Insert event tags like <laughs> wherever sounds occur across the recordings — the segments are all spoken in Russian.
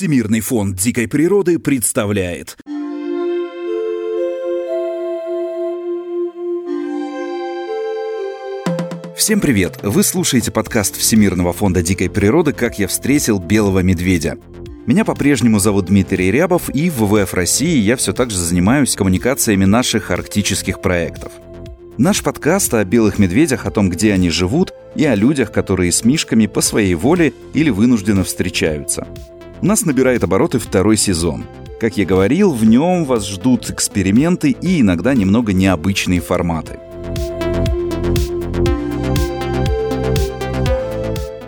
Всемирный фонд дикой природы представляет Всем привет! Вы слушаете подкаст Всемирного фонда дикой природы «Как я встретил белого медведя». Меня по-прежнему зовут Дмитрий Рябов, и в ВВФ России я все так же занимаюсь коммуникациями наших арктических проектов. Наш подкаст о белых медведях, о том, где они живут, и о людях, которые с мишками по своей воле или вынужденно встречаются. У нас набирает обороты второй сезон. Как я говорил, в нем вас ждут эксперименты и иногда немного необычные форматы –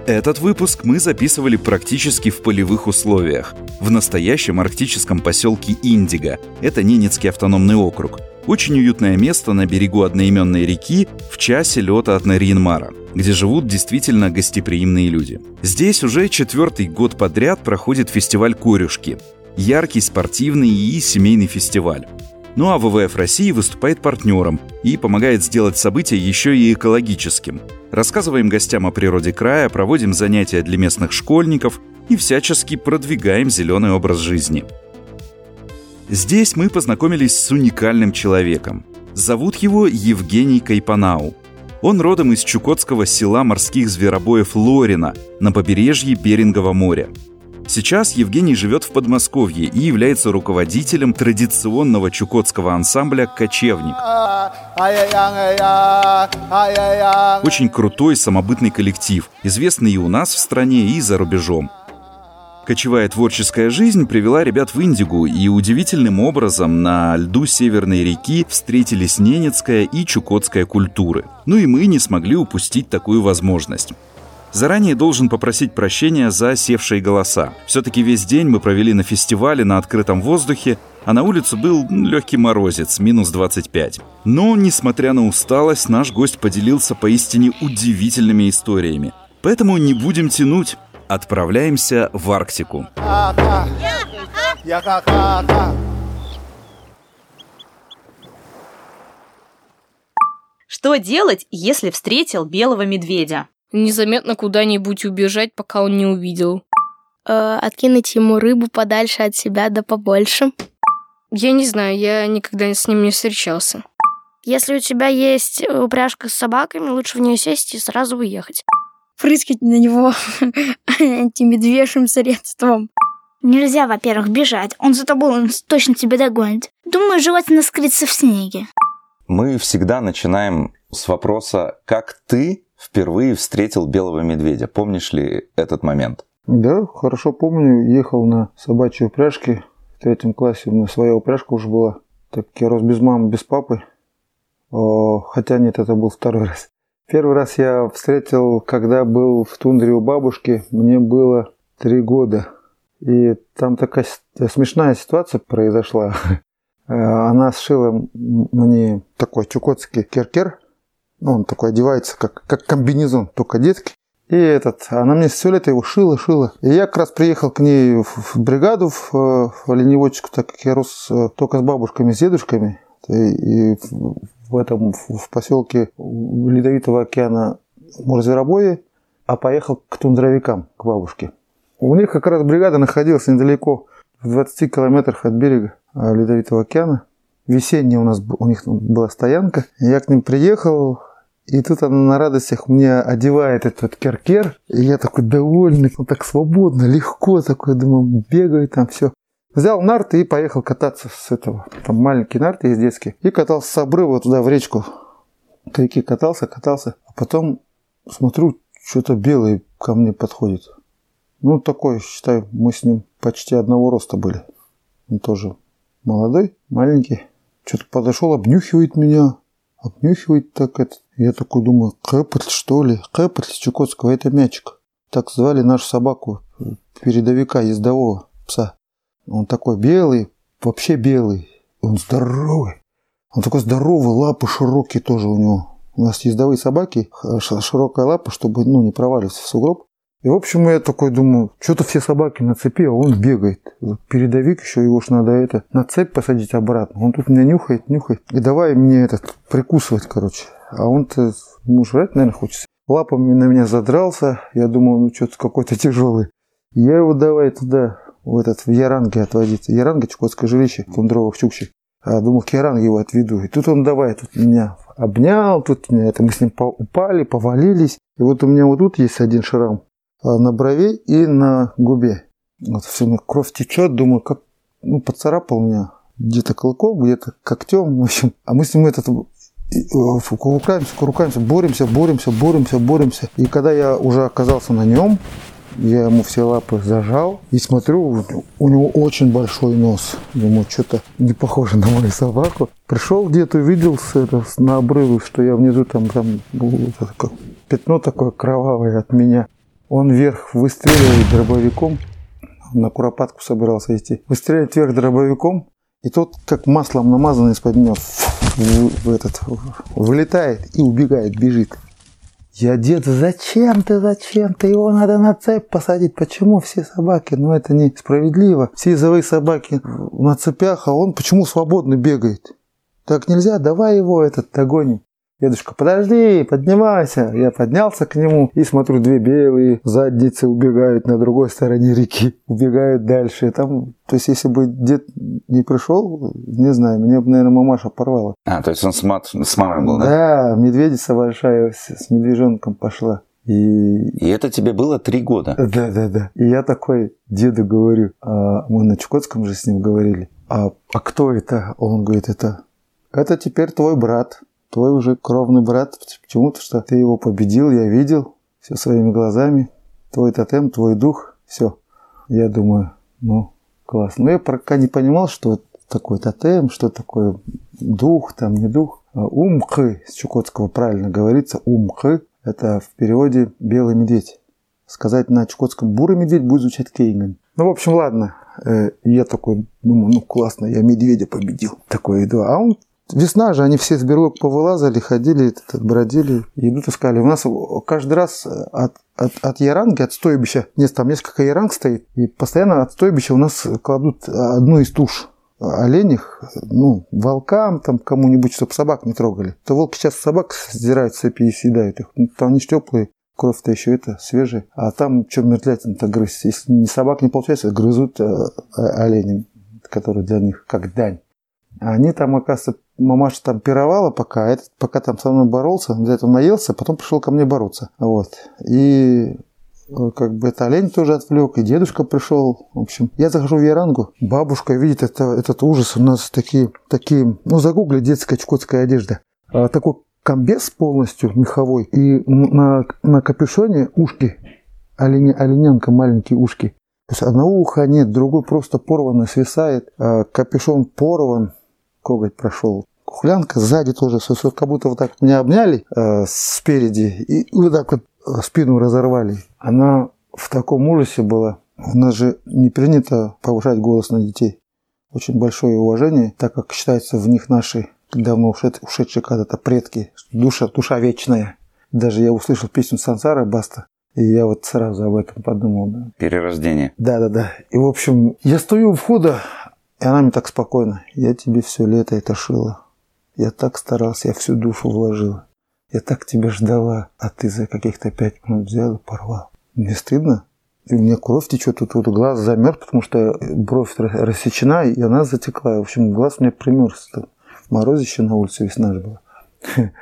Этот выпуск мы записывали практически в полевых условиях, в настоящем арктическом поселке Индиго. Это Ненецкий автономный округ. Очень уютное место на берегу одноименной реки в часе лета от Нарьинмара, где живут действительно гостеприимные люди. Здесь уже четвертый год подряд проходит фестиваль «Корюшки», яркий спортивный и семейный фестиваль. Ну а ВВФ России выступает партнером и помогает сделать событие еще и экологическим. Рассказываем гостям о природе края, проводим занятия для местных школьников и всячески продвигаем зеленый образ жизни. Здесь мы познакомились с уникальным человеком. Зовут его Евгений Кайпанау. Он родом из чукотского села морских зверобоев Лорина на побережье Берингового моря – Сейчас Евгений живет в Подмосковье и является руководителем традиционного чукотского ансамбля «Кочевник». Очень крутой самобытный коллектив, известный и у нас в стране, и за рубежом. Кочевая творческая жизнь привела ребят в Индигу, и удивительным образом на льду Северной реки встретились ненецкая и чукотская культуры. Ну и мы не смогли упустить такую возможность. Заранее должен попросить прощения за севшие голоса. Все-таки весь день мы провели на фестивале на открытом воздухе, а на улице был легкий морозец, минус 25. Но, несмотря на усталость, наш гость поделился поистине удивительными историями. Поэтому не будем тянуть. Отправляемся в Арктику. Что делать, если встретил белого медведя? незаметно куда-нибудь убежать, пока он не увидел. Э, откинуть ему рыбу подальше от себя да побольше. Я не знаю, я никогда с ним не встречался. Если у тебя есть упряжка с собаками, лучше в нее сесть и сразу уехать. Прыскать на него <laughs> антимедвежьим средством. Нельзя, во-первых, бежать. Он за тобой, он точно тебя догонит. Думаю, желательно скрыться в снеге. Мы всегда начинаем с вопроса «Как ты впервые встретил белого медведя. Помнишь ли этот момент? Да, хорошо помню. Ехал на собачьей упряжке. В третьем классе у меня своя упряжка уже была. Так я рос без мамы, без папы. Хотя нет, это был второй раз. Первый раз я встретил, когда был в тундре у бабушки. Мне было три года. И там такая смешная ситуация произошла. <laughs> Она сшила мне такой чукотский керкер ну, он такой одевается, как, как комбинезон, только детский. И этот, она мне все лето его шила, шила. И я как раз приехал к ней в бригаду, в, в оленеводчику, так как я рос э, только с бабушками, с дедушками. И в этом, в поселке Ледовитого океана Мурзверобое, а поехал к тундровикам, к бабушке. У них как раз бригада находилась недалеко, в 20 километрах от берега э, Ледовитого океана. Весенняя у нас у них была стоянка. Я к ним приехал, и тут она на радостях мне одевает этот керкер. И я такой довольный, ну так свободно, легко такой, думаю, бегаю там все. Взял нарты и поехал кататься с этого. Там маленькие нарты есть детские. И катался с обрыва туда в речку. К катался, катался. А потом смотрю, что-то белое ко мне подходит. Ну, такой, считай, мы с ним почти одного роста были. Он тоже молодой, маленький. Что-то подошел, обнюхивает меня обнюхивает так это. Я такой думаю, Кэппель, что ли? Кэппель Чукотского, это мячик. Так звали нашу собаку, передовика, ездового пса. Он такой белый, вообще белый. Он здоровый. Он такой здоровый, лапы широкие тоже у него. У нас ездовые собаки, широкая лапа, чтобы ну, не проваливаться в сугроб. И, в общем, я такой думаю, что-то все собаки на цепи, а он бегает. Передовик еще, его ж надо это, на цепь посадить обратно. Он тут меня нюхает, нюхает. И давай мне этот, прикусывать, короче. А он-то, ему жрать, наверное, хочется. Лапами на меня задрался. Я думаю, ну что-то какой-то тяжелый. Я его давай туда в этот в Яранге отводить. Яранга, Чукотское жилище, Кундрово в Чукче. А думал, к Яранге его отведу. И тут он давай, тут меня обнял, тут меня, это мы с ним упали, повалились. И вот у меня вот тут есть один шрам а, на брови и на губе. Вот все, мне кровь течет, думаю, как, ну, поцарапал меня где-то клыком, где-то когтем, в общем. А мы с ним этот и, э, курукаемся, боремся, боремся, боремся, боремся. И когда я уже оказался на нем, я ему все лапы зажал и смотрю, у него очень большой нос. Ему что-то не похоже на мою собаку. Пришел где-то, увидел это, на обрыве, что я внизу там, там пятно такое кровавое от меня. Он вверх выстреливает дробовиком, на куропатку собирался идти. Выстреливает вверх дробовиком, и тот, как маслом намазанный из-под меня, в, в этот, вылетает и убегает, бежит. Я дед, зачем ты, зачем ты? Его надо на цепь посадить. Почему все собаки? Ну это несправедливо. Все изовые собаки на цепях, а он почему свободно бегает? Так нельзя, давай его этот догоним. Дедушка, подожди, поднимайся. Я поднялся к нему и смотрю, две белые задницы убегают на другой стороне реки. Убегают дальше. Там, то есть, если бы дед не пришел, не знаю, мне бы, наверное, мамаша порвала. А, то есть он с, мат- с мамой был, да? Да, медведица большая с, с медвежонком пошла. И И это тебе было три года. да, да, да. И я такой деду говорю, а мы на Чукотском же с ним говорили, а, а кто это? Он говорит, это, это теперь твой брат, твой уже кровный брат. Почему-то, что ты его победил, я видел все своими глазами. Твой тотем, твой дух, все. Я думаю, ну, классно. Но я пока не понимал, что вот такой тотем, что такое дух, там не дух. А Умхы, с чукотского правильно говорится, умхы, это в переводе белый медведь. Сказать на чукотском бурый медведь будет звучать кейган. Ну, в общем, ладно. Э, я такой думаю, ну классно, я медведя победил. Такой иду. А он Весна же, они все с берлог повылазали, ходили, бродили, и идут искали. У нас каждый раз от, от, от яранги, от стойбища, нет, там несколько яранг стоит, и постоянно от стойбища у нас кладут одну из туш оленях, ну, волкам, там, кому-нибудь, чтобы собак не трогали. То волки сейчас собак сдирают цепи и съедают их. Ну, там они ж теплые, кровь-то еще это свежая. А там что мерзлятина-то грызть? Если не собак не получается, грызут э, оленям, которые для них как дань. А они там, оказывается, мамаша там пировала пока, а этот пока там со мной боролся, для этого наелся, потом пришел ко мне бороться. Вот. И как бы это олень тоже отвлек, и дедушка пришел. В общем, я захожу в Ярангу, бабушка видит это, этот ужас. У нас такие, такие, ну, загугли детская чукотская одежда. А, такой комбез полностью меховой, и на, на капюшоне ушки, оленя, олененка маленькие ушки. То есть одного уха нет, другой просто порвано свисает, а капюшон порван, коготь прошел. Хулянка сзади тоже, как будто вот так меня обняли э, спереди и вот так вот спину разорвали. Она в таком ужасе была. У нас же не принято повышать голос на детей. Очень большое уважение, так как считается в них наши давно ушедшие когда-то предки, душа, душа вечная. Даже я услышал песню Сансара Баста, и я вот сразу об этом подумал. Да. Перерождение. Да, да, да. И, в общем, я стою у входа, и она мне так спокойно. Я тебе все лето это шила. Я так старался, я всю душу вложила. Я так тебя ждала, а ты за каких-то пять минут взял и порвал. Мне стыдно. И у меня кровь течет, тут вот глаз замерз, потому что бровь рассечена, и она затекла. В общем, глаз у меня примерз. Морозище на улице, весна же была. <laughs>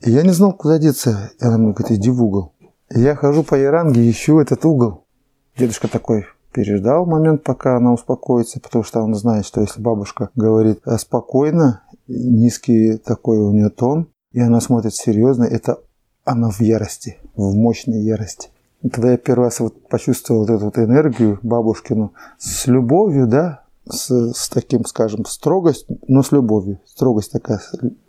И я не знал, куда деться. И она мне говорит, иди в угол. И я хожу по Яранге, ищу этот угол. Дедушка такой переждал момент, пока она успокоится, потому что он знает, что если бабушка говорит спокойно, низкий такой у нее тон, и она смотрит серьезно, это она в ярости, в мощной ярости. И тогда я первый раз вот почувствовал вот эту вот энергию бабушкину с любовью, да, с, с таким, скажем, строгость, но с любовью. Строгость такая,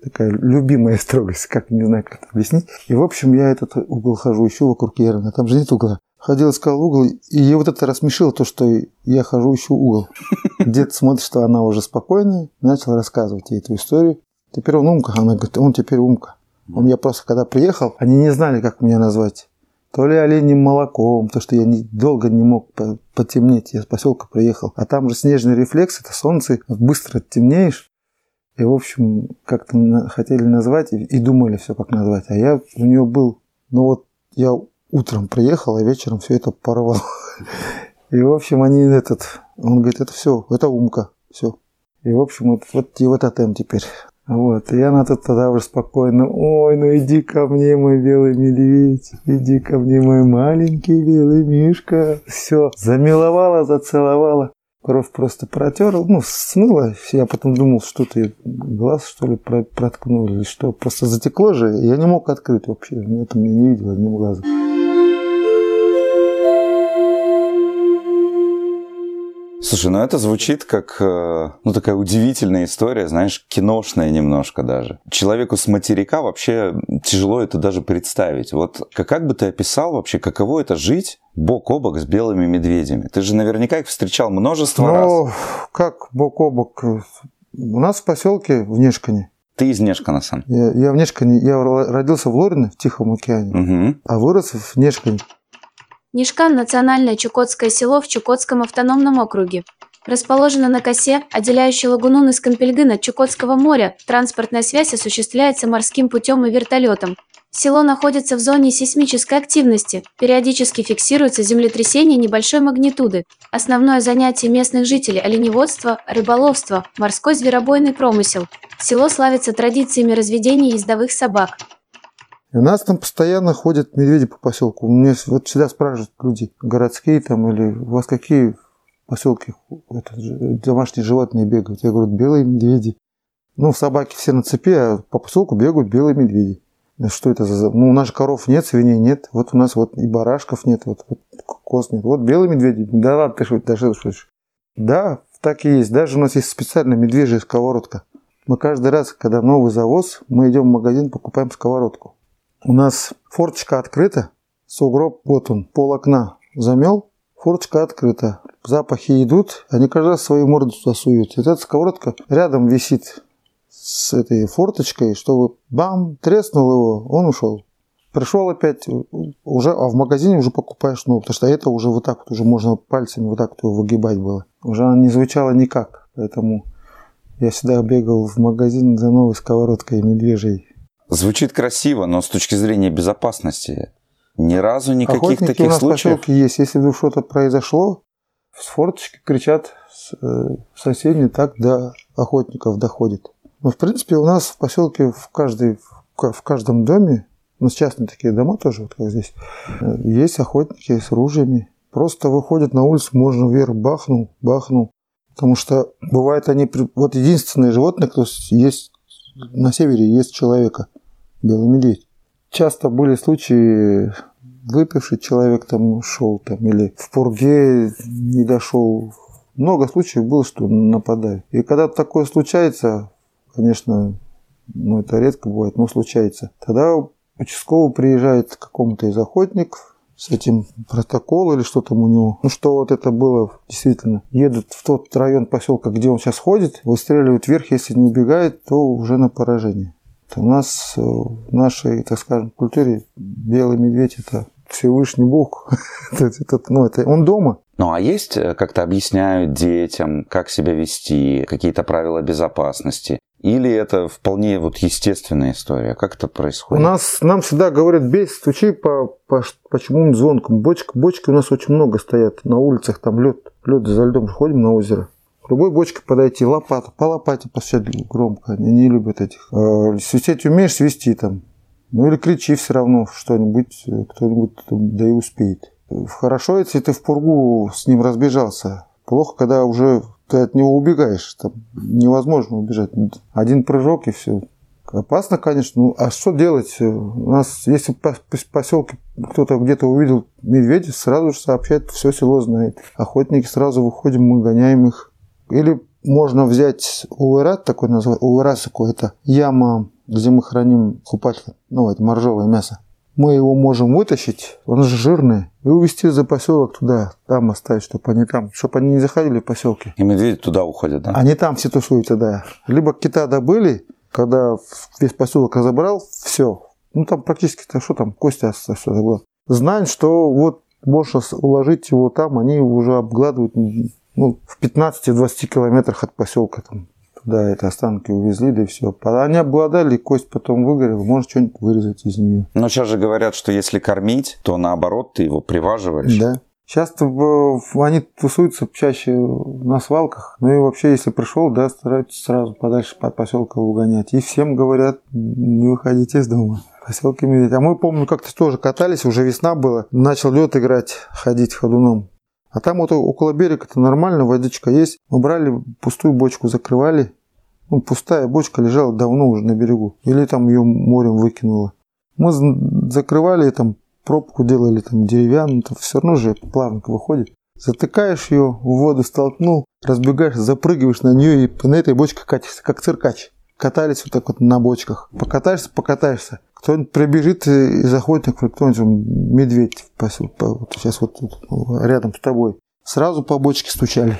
такая любимая <laughs> строгость, как не знаю, как это объяснить. И, в общем, я этот угол хожу, ищу вокруг Ерна, там же нет угла. Ходил, искал угол, и я вот это рассмешило, то, что я хожу, ищу угол. <laughs> Дед смотрит, что она уже спокойная, начал рассказывать ей эту историю. Теперь он умка, она говорит, он теперь умка. У меня просто, когда приехал, они не знали, как меня назвать. То ли оленем молоком, то что я не, долго не мог потемнеть. Я с поселка приехал. А там же снежный рефлекс, это солнце, быстро темнеешь. И, в общем, как-то хотели назвать и, и думали все, как назвать. А я у нее был, ну вот я утром приехал, а вечером все это порвал. <laughs> И, в общем, они этот... Он говорит, это все, это умка, все. И, в общем, вот, вот его тотем теперь. Вот, и она тут тогда уже спокойно, ой, ну иди ко мне, мой белый медведь, иди ко мне, мой маленький белый мишка. Все, замиловала, зацеловала. Кровь просто протерла, ну, смыла. Я потом думал, что ты глаз, что ли, проткнули, или что. Просто затекло же, я не мог открыть вообще. Это мне не видел одним глазом. Слушай, ну это звучит как, э, ну такая удивительная история, знаешь, киношная немножко даже. Человеку с материка вообще тяжело это даже представить. Вот как бы ты описал вообще, каково это жить бок о бок с белыми медведями? Ты же наверняка их встречал множество ну, раз. как бок о бок? У нас в поселке в Нешкане ты из Нешкана сам? Я, я в Нешкане. Я родился в Лорине, в Тихом океане, угу. а вырос в Нешкане. Нишкан – национальное чукотское село в Чукотском автономном округе. Расположено на косе, отделяющей Лагунун из Кампельгын от Чукотского моря, транспортная связь осуществляется морским путем и вертолетом. Село находится в зоне сейсмической активности, периодически фиксируются землетрясения небольшой магнитуды. Основное занятие местных жителей – оленеводство, рыболовство, морской зверобойный промысел. Село славится традициями разведения ездовых собак. И у нас там постоянно ходят медведи по поселку. Мне вот всегда спрашивают люди, городские там или у вас какие поселки это, домашние животные бегают? Я говорю, белые медведи. Ну, собаки все на цепи, а по поселку бегают белые медведи. Что это за... Ну, у нас же коров нет, свиней нет. Вот у нас вот и барашков нет, вот, вот коз нет. Вот белые медведи. Да ладно, ты что, что, шутишь? Да, так и есть. Даже у нас есть специальная медвежья сковородка. Мы каждый раз, когда новый завоз, мы идем в магазин, покупаем сковородку. У нас форточка открыта, сугроб, вот он, пол окна замел, форточка открыта. Запахи идут, они каждый раз свою морду туда суют. И эта сковородка рядом висит с этой форточкой, чтобы бам, треснул его, он ушел. Пришел опять, уже, а в магазине уже покупаешь новую, потому что это уже вот так вот, уже можно пальцами вот так вот выгибать было. Уже она не звучала никак, поэтому я всегда бегал в магазин за новой сковородкой медвежьей. Звучит красиво, но с точки зрения безопасности ни разу никаких Охотники таких у нас случаев. В есть. Если вдруг что-то произошло, с форточки кричат э, соседние, так до охотников доходит. Но в принципе у нас в поселке в, каждой, в каждом доме, ну частные такие дома тоже, вот как здесь, э, есть охотники с ружьями. Просто выходят на улицу, можно вверх бахнул, бахнул. Потому что бывает они... Вот единственное животное, кто есть на севере, есть человека белый медведь. Часто были случаи, выпивший человек там ушел, там, или в пурге не дошел. Много случаев было, что нападают. И когда такое случается, конечно, ну это редко бывает, но случается, тогда участковый приезжает к какому-то из охотников, с этим протокол или что там у него. Ну, что вот это было действительно. Едут в тот район поселка, где он сейчас ходит, выстреливают вверх, если не убегает, то уже на поражение. У нас э, в нашей, так скажем, культуре белый медведь – это Всевышний Бог. <laughs> это, ну, это, он дома. Ну а есть, э, как-то объясняют детям, как себя вести, какие-то правила безопасности? Или это вполне вот естественная история? Как это происходит? У нас, нам всегда говорят, бей, стучи по, по, по чему звонкам. Бочка, бочки у нас очень много стоят на улицах, там лед, лед за льдом, ходим на озеро любой бочке подойти, лопата, по лопате постучать громко. Они не любят этих. А, свистеть умеешь, свисти там. Ну или кричи все равно что-нибудь, кто-нибудь да и успеет. Хорошо, если ты в пургу с ним разбежался. Плохо, когда уже ты от него убегаешь. Там невозможно убежать. Один прыжок и все. Опасно, конечно. Ну, а что делать? У нас, если по поселке кто-то где-то увидел медведя, сразу же сообщает, все село знает. Охотники сразу выходим, мы гоняем их. Или можно взять увырат, такой называют, увырат такой, это яма, где мы храним купатель, ну, это моржовое мясо. Мы его можем вытащить, он же жирный, и увезти за поселок туда, там оставить, чтобы они там, чтобы они не заходили в поселки. И медведи туда уходят, да? Они там все тусуются, да. Либо кита добыли, когда весь поселок разобрал, все. Ну там практически, -то, что там, кости осталось, что было. Знаем, что вот можно уложить его там, они уже обгладывают ну, в 15-20 километрах от поселка там. Туда это останки увезли, да и все. Они обладали, кость потом выгорела, может что-нибудь вырезать из нее. Но сейчас же говорят, что если кормить, то наоборот ты его приваживаешь. Да. Сейчас они тусуются чаще на свалках. Ну и вообще, если пришел, да, стараются сразу подальше под поселка угонять. И всем говорят, не выходите из дома. Поселки медведь. А мы, помню, как-то тоже катались, уже весна была. Начал лед играть, ходить ходуном. А там вот около берега это нормально, водичка есть. Мы брали пустую бочку, закрывали. Ну, пустая бочка лежала давно уже на берегу. Или там ее морем выкинуло. Мы закрывали там пробку делали там деревянную, там все равно же плавненько выходит. Затыкаешь ее, в воду столкнул, разбегаешь, запрыгиваешь на нее и на этой бочке катишься, как циркач. Катались вот так вот на бочках. Покатаешься, покатаешься. Кто-нибудь прибежит из охотников, кто-нибудь медведь сейчас вот тут рядом с тобой. Сразу по бочке стучали.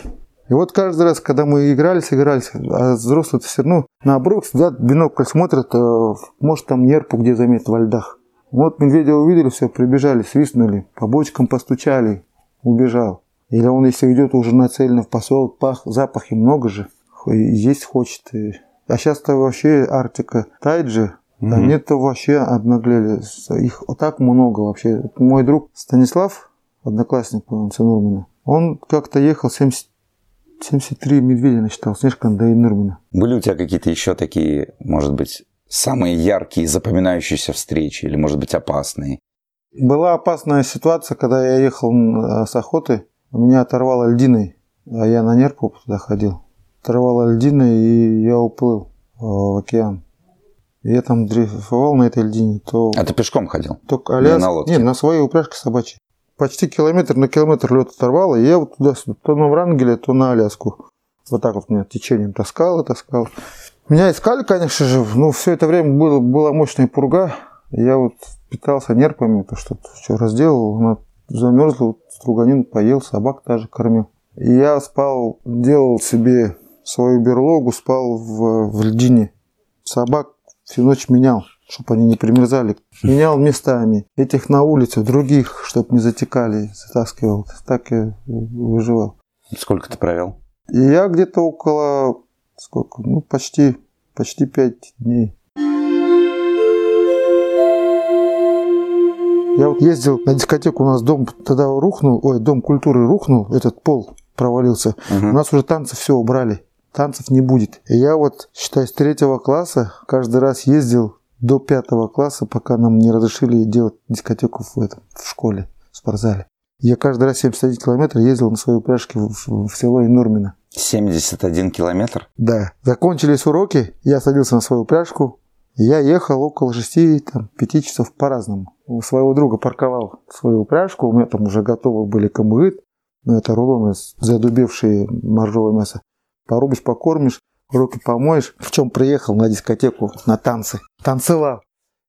И вот каждый раз, когда мы игрались, игрались, а взрослые все равно на обрыв сидят, бинокль смотрят, э, может там нерпу где заметят во льдах. Вот медведя увидели, все, прибежали, свистнули, по бочкам постучали, убежал. Или он, если идет уже нацеленно в поселок, пах, запахи много же, есть хочет. А сейчас-то вообще Арктика тает же, mm они-то вообще обнаглели. Их так много вообще. Мой друг Станислав, одноклассник Нурмина, он как-то ехал 70 73 медведя насчитал, Снежка до Нурмина. Были у тебя какие-то еще такие, может быть, самые яркие, запоминающиеся встречи или, может быть, опасные? Была опасная ситуация, когда я ехал э, с охоты. Меня оторвало льдиной, а я на нерпу туда ходил. Оторвало льдиной, и я уплыл в океан. Я там дрейфовал на этой льдине. То... А ты пешком ходил? Только Аляск... Не на лодке? Нет, на своей упряжке собачьей. Почти километр на километр лед оторвало, и я вот туда-сюда, то на Врангеле, то на Аляску. Вот так вот меня течением таскал и таскал. Меня искали, конечно же, но все это время было, была мощная пурга. Я вот питался нерпами, то что все разделал, она замерзла, вот струганин поел, собак даже кормил. И я спал, делал себе свою берлогу, спал в, в льдине. Собак всю ночь менял, чтобы они не примерзали. Менял местами. Этих на улице, других, чтобы не затекали, затаскивал. Так я выживал. Сколько ты провел? И я где-то около сколько, ну, почти, почти пять дней. Я вот ездил на дискотеку, у нас дом тогда рухнул, ой, дом культуры рухнул, этот пол провалился. Угу. У нас уже танцы все убрали, танцев не будет. И я вот, считай, с третьего класса каждый раз ездил до пятого класса, пока нам не разрешили делать дискотеку в, этом, в школе, в спортзале. Я каждый раз 71 километр ездил на своей упряжке в, в, в село Инурмино. 71 километр? Да. Закончились уроки, я садился на свою упряжку, я ехал около 6-5 часов по-разному. У своего друга парковал свою упряжку, у меня там уже готовы были камыт, ну это рулоны, задубевшие моржовое мясо. Порубишь, покормишь, руки помоешь. В чем приехал на дискотеку, на танцы. Танцевал.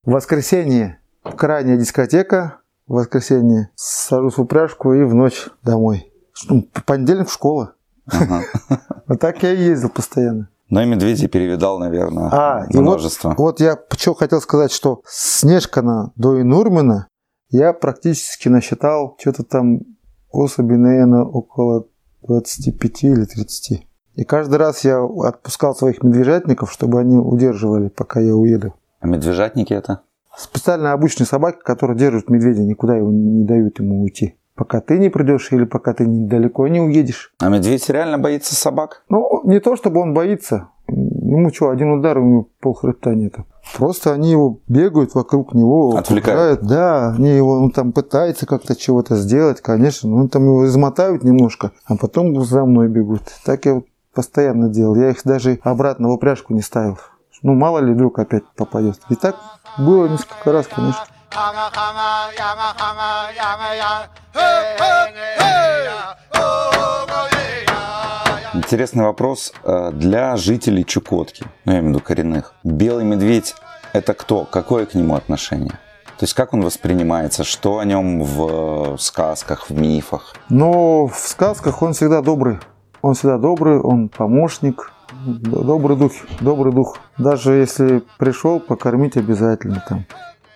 В воскресенье крайняя дискотека, в воскресенье сажусь в упряжку и в ночь домой. Ну, понедельник в школа. <laughs> Вот так я и ездил постоянно. Но и медведей перевидал, наверное, а, множество. Вот, вот я что хотел сказать, что Снежкана до Инурмина я практически насчитал что-то там особей, наверное, около 25 или 30. И каждый раз я отпускал своих медвежатников, чтобы они удерживали, пока я уеду. А медвежатники это? Специально обычные собаки, которые держат медведя, никуда его не дают ему уйти пока ты не придешь или пока ты недалеко не уедешь. А медведь реально боится собак? Ну, не то чтобы он боится. Ему что, один удар, у него полхребта нету. Просто они его бегают вокруг него. Отвлекают? Пугают. Да, они его, он там пытается как-то чего-то сделать, конечно. Ну, там его измотают немножко, а потом за мной бегут. Так я постоянно делал. Я их даже обратно в упряжку не ставил. Ну, мало ли вдруг опять попадет. И так было несколько раз, конечно. Интересный вопрос э, для жителей Чукотки, ну я имею в виду коренных. Белый медведь – это кто? Какое к нему отношение? То есть как он воспринимается? Что о нем в сказках, в мифах? Ну, в сказках он всегда добрый. Он всегда добрый, он помощник, добрый дух, добрый дух. Даже если пришел, покормить обязательно там.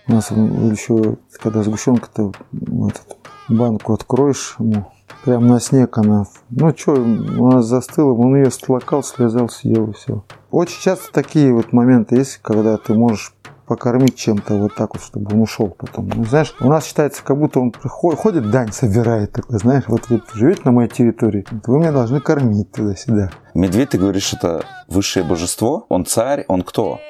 У нас еще, когда сгущенка-то этот, банку откроешь ему, прям на снег она. Ну что, у нас застыла, он ее стлокал, слезал, съел и все. Очень часто такие вот моменты есть, когда ты можешь покормить чем-то вот так вот, чтобы он ушел потом. Ну, знаешь, у нас считается, как будто он приходит, ходит, дань собирает такой, знаешь, вот вы живете на моей территории, вы меня должны кормить туда-сюда. Медведь, ты говоришь, это высшее божество? Он царь? Он кто?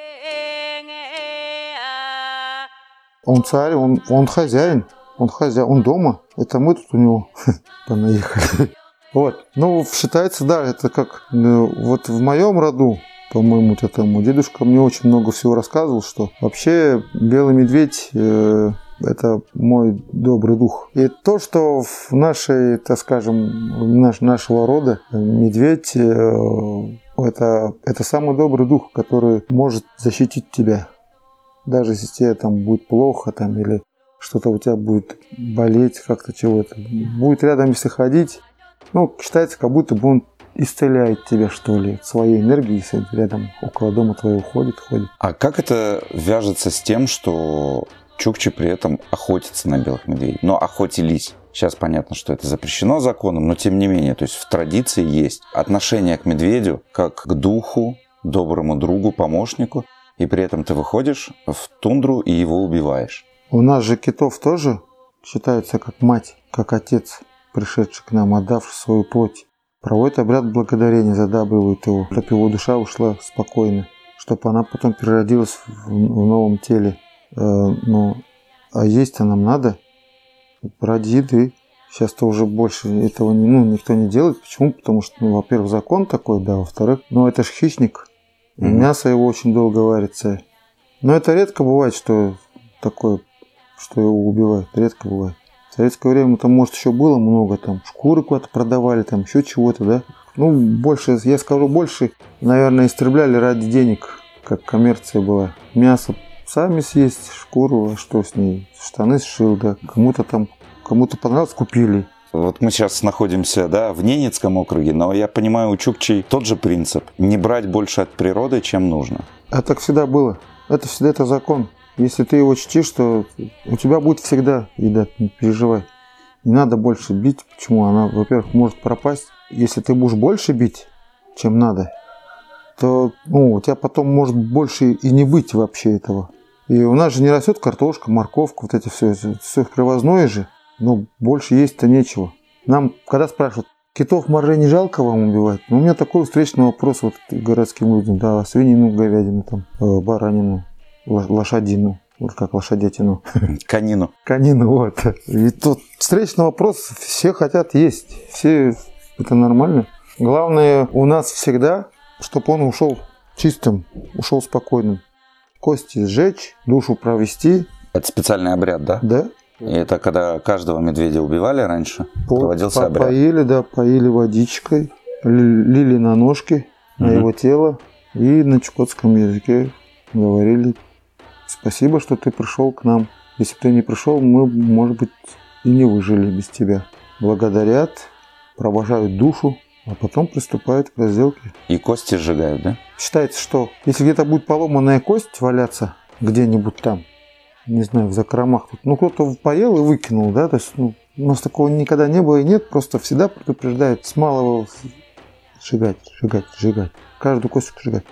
Он царь, он, он хозяин, он хозяин, он дома. Это мы тут у него <laughs> понаехали. <laughs> Вот. Ну, считается, да, это как ну, вот в моем роду, по-моему, вот этому дедушка мне очень много всего рассказывал, что вообще белый медведь э, это мой добрый дух. И то, что в нашей, так скажем, наш, нашего рода медведь э, это, это самый добрый дух, который может защитить тебя. Даже если тебе там будет плохо там, или что-то у тебя будет болеть как-то чего-то. Будет рядом, если ходить, ну, считается, как будто бы он исцеляет тебя, что ли, своей энергией, если рядом около дома твоего ходит, ходит. А как это вяжется с тем, что чукчи при этом охотятся на белых медведей? Но охотились. Сейчас понятно, что это запрещено законом, но тем не менее, то есть в традиции есть отношение к медведю как к духу, доброму другу, помощнику, и при этом ты выходишь в тундру и его убиваешь. У нас же китов тоже считается как мать, как отец пришедший к нам, отдавший свою плоть. Проводит обряд благодарения, задабривает его, чтобы его душа ушла спокойно, чтобы она потом переродилась в, в новом теле. Э, ну, а есть-то нам надо ради еды. Сейчас-то уже больше этого не, ну, никто не делает. Почему? Потому что, ну, во-первых, закон такой, да, во-вторых, ну, это ж хищник. И mm-hmm. мясо его очень долго варится. Но это редко бывает, что такое, что его убивают. Редко бывает. В советское время там, может, еще было много, там, шкуры куда-то продавали, там, еще чего-то, да. Ну, больше, я скажу, больше, наверное, истребляли ради денег, как коммерция была. Мясо сами съесть, шкуру, а что с ней? Штаны сшил, да. Кому-то там, кому-то понравилось, купили. Вот мы сейчас находимся да, в Ненецком округе, но я понимаю, у Чукчей тот же принцип. Не брать больше от природы, чем нужно. А так всегда было. Это всегда это закон. Если ты его чтишь, то у тебя будет всегда еда, не переживай. Не надо больше бить. Почему? Она, во-первых, может пропасть. Если ты будешь больше бить, чем надо, то ну, у тебя потом может больше и не быть вообще этого. И у нас же не растет картошка, морковка, вот эти все, все привозное же, но больше есть-то нечего. Нам, когда спрашивают, китов, моржей не жалко вам убивать? Ну, у меня такой встречный вопрос вот городским людям, да, свинину, говядину, там, э, баранину лошадину, вот как лошадятину. <laughs> Конину. Конину, вот. И тут встречный вопрос, все хотят есть, все, это нормально. Главное у нас всегда, чтобы он ушел чистым, ушел спокойным. Кости сжечь, душу провести. Это специальный обряд, да? Да. И это когда каждого медведя убивали раньше, по, проводился по, обряд? Поили, да, поили водичкой, лили на ножки, на угу. его тело и на чукотском языке говорили Спасибо, что ты пришел к нам. Если бы ты не пришел, мы, может быть, и не выжили без тебя. Благодарят, провожают душу, а потом приступают к разделке. И кости сжигают, да? Считается, что если где-то будет поломанная кость валяться где-нибудь там, не знаю, в закромах, ну кто-то поел и выкинул, да, то есть ну, у нас такого никогда не было и нет, просто всегда предупреждают с малого сжигать, сжигать, сжигать, каждую кость сжигать.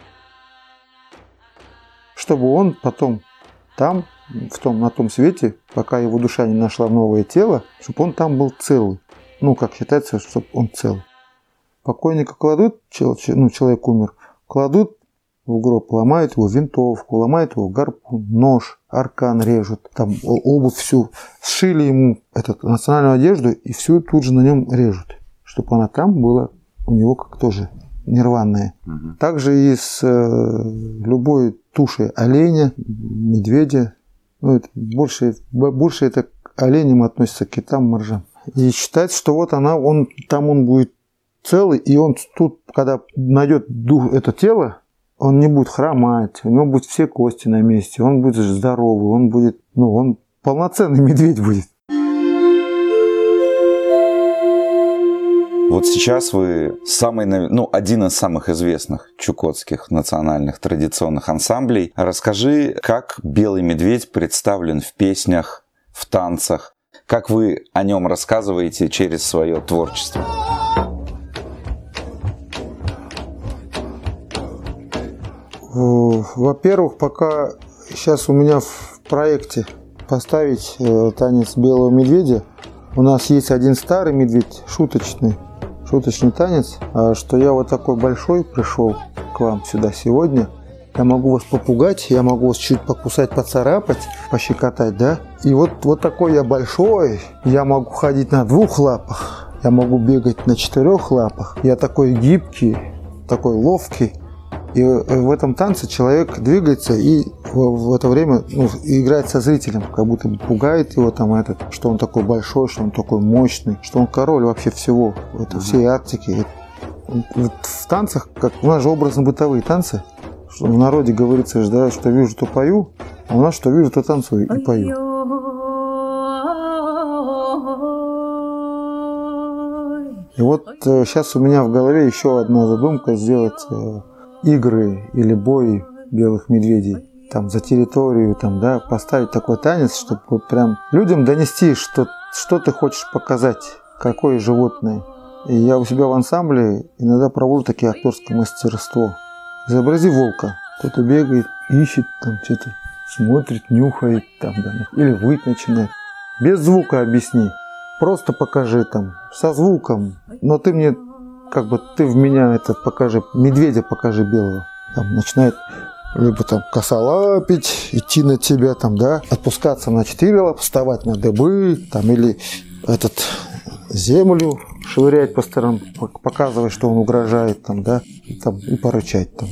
Чтобы он потом там, в том, на том свете, пока его душа не нашла новое тело, чтобы он там был целый. Ну, как считается, чтобы он цел. Покойника кладут, ну, человек умер, кладут в гроб, ломают его винтовку, ломают его гарпун, нож, аркан режут, там обувь всю. Сшили ему эту национальную одежду и всю тут же на нем режут, чтобы она там была у него как тоже нирванная. Угу. Также и с э, любой туши оленя, медведя. Ну, это больше, больше это к оленям относится, к китам, моржам. И считается, что вот она, он, там он будет целый, и он тут, когда найдет дух, это тело, он не будет хромать, у него будут все кости на месте, он будет здоровый, он будет, ну, он полноценный <laughs> медведь будет. Вот сейчас вы самый, ну, один из самых известных чукотских национальных традиционных ансамблей. Расскажи, как «Белый медведь» представлен в песнях, в танцах, как вы о нем рассказываете через свое творчество? Во-первых, пока сейчас у меня в проекте поставить э, танец белого медведя. У нас есть один старый медведь, шуточный, шуточный танец, а что я вот такой большой пришел к вам сюда сегодня. Я могу вас попугать, я могу вас чуть покусать, поцарапать, пощекотать, да? И вот, вот такой я большой, я могу ходить на двух лапах, я могу бегать на четырех лапах, я такой гибкий, такой ловкий. И в этом танце человек двигается и в, это время ну, играет со зрителем, как будто пугает его там этот, что он такой большой, что он такой мощный, что он король вообще всего, это всей Арктики. Вот в танцах, как у нас же образно-бытовые танцы, что в народе говорится, да, что вижу, то пою, а у нас что вижу, то танцую и пою. И вот сейчас у меня в голове еще одна задумка сделать игры или бои белых медведей там за территорию, там, да, поставить такой танец, чтобы прям людям донести, что, что ты хочешь показать, какое животное. И я у себя в ансамбле иногда провожу такие актерское мастерство. Изобрази волка. Кто-то бегает, ищет, там что-то смотрит, нюхает, там, да, или выть начинает. Без звука объясни. Просто покажи там, со звуком. Но ты мне как бы ты в меня это покажи, медведя покажи белого. Там начинает либо там косолапить, идти на тебя, там, да, отпускаться на четыре лапы, вставать на дыбы, там, или этот землю швырять по сторонам, показывать, что он угрожает, там, да, и, там, и порычать, там,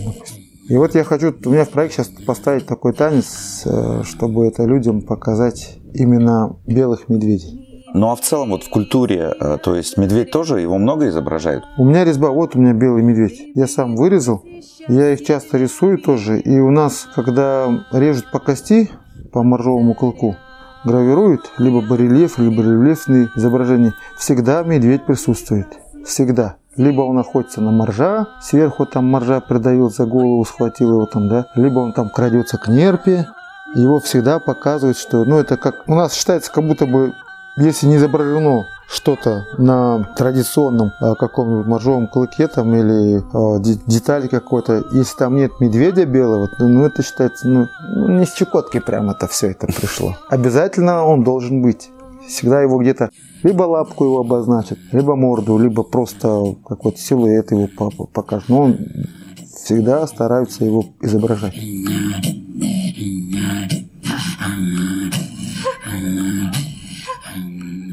И вот я хочу, у меня в проекте сейчас поставить такой танец, э, чтобы это людям показать именно белых медведей. Ну а в целом вот в культуре, э, то есть медведь тоже, его много изображают? У меня резьба, вот у меня белый медведь. Я сам вырезал, я их часто рисую тоже. И у нас, когда режут по кости, по моржовому клыку, гравируют либо барельеф, либо рельефные изображения, всегда медведь присутствует. Всегда. Либо он находится на моржа, сверху там моржа придавил за голову, схватил его там, да, либо он там крадется к нерпе, его всегда показывают, что, ну, это как, у нас считается, как будто бы если не изображено что-то на традиционном а, каком-нибудь моржовом клыке там или а, детали какой-то, если там нет медведя белого, ну, это считается, ну, ну, не с Чукотки прям это все это пришло. Обязательно он должен быть. Всегда его где-то либо лапку его обозначат, либо морду, либо просто какой-то силуэт его покажут. Но он всегда стараются его изображать.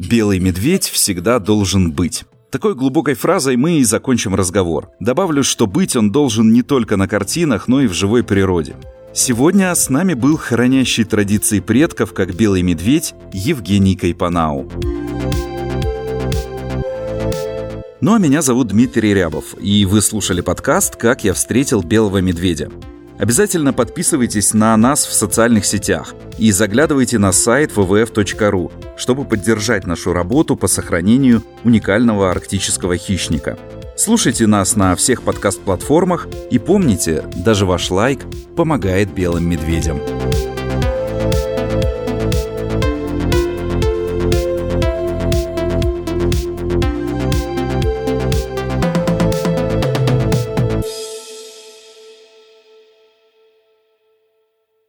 Белый медведь всегда должен быть. Такой глубокой фразой мы и закончим разговор. Добавлю, что быть он должен не только на картинах, но и в живой природе. Сегодня с нами был хранящий традиции предков, как белый медведь, Евгений Кайпанау. Ну а меня зовут Дмитрий Рябов, и вы слушали подкаст «Как я встретил белого медведя». Обязательно подписывайтесь на нас в социальных сетях и заглядывайте на сайт www.rf.ru, чтобы поддержать нашу работу по сохранению уникального арктического хищника. Слушайте нас на всех подкаст-платформах и помните, даже ваш лайк помогает белым медведям.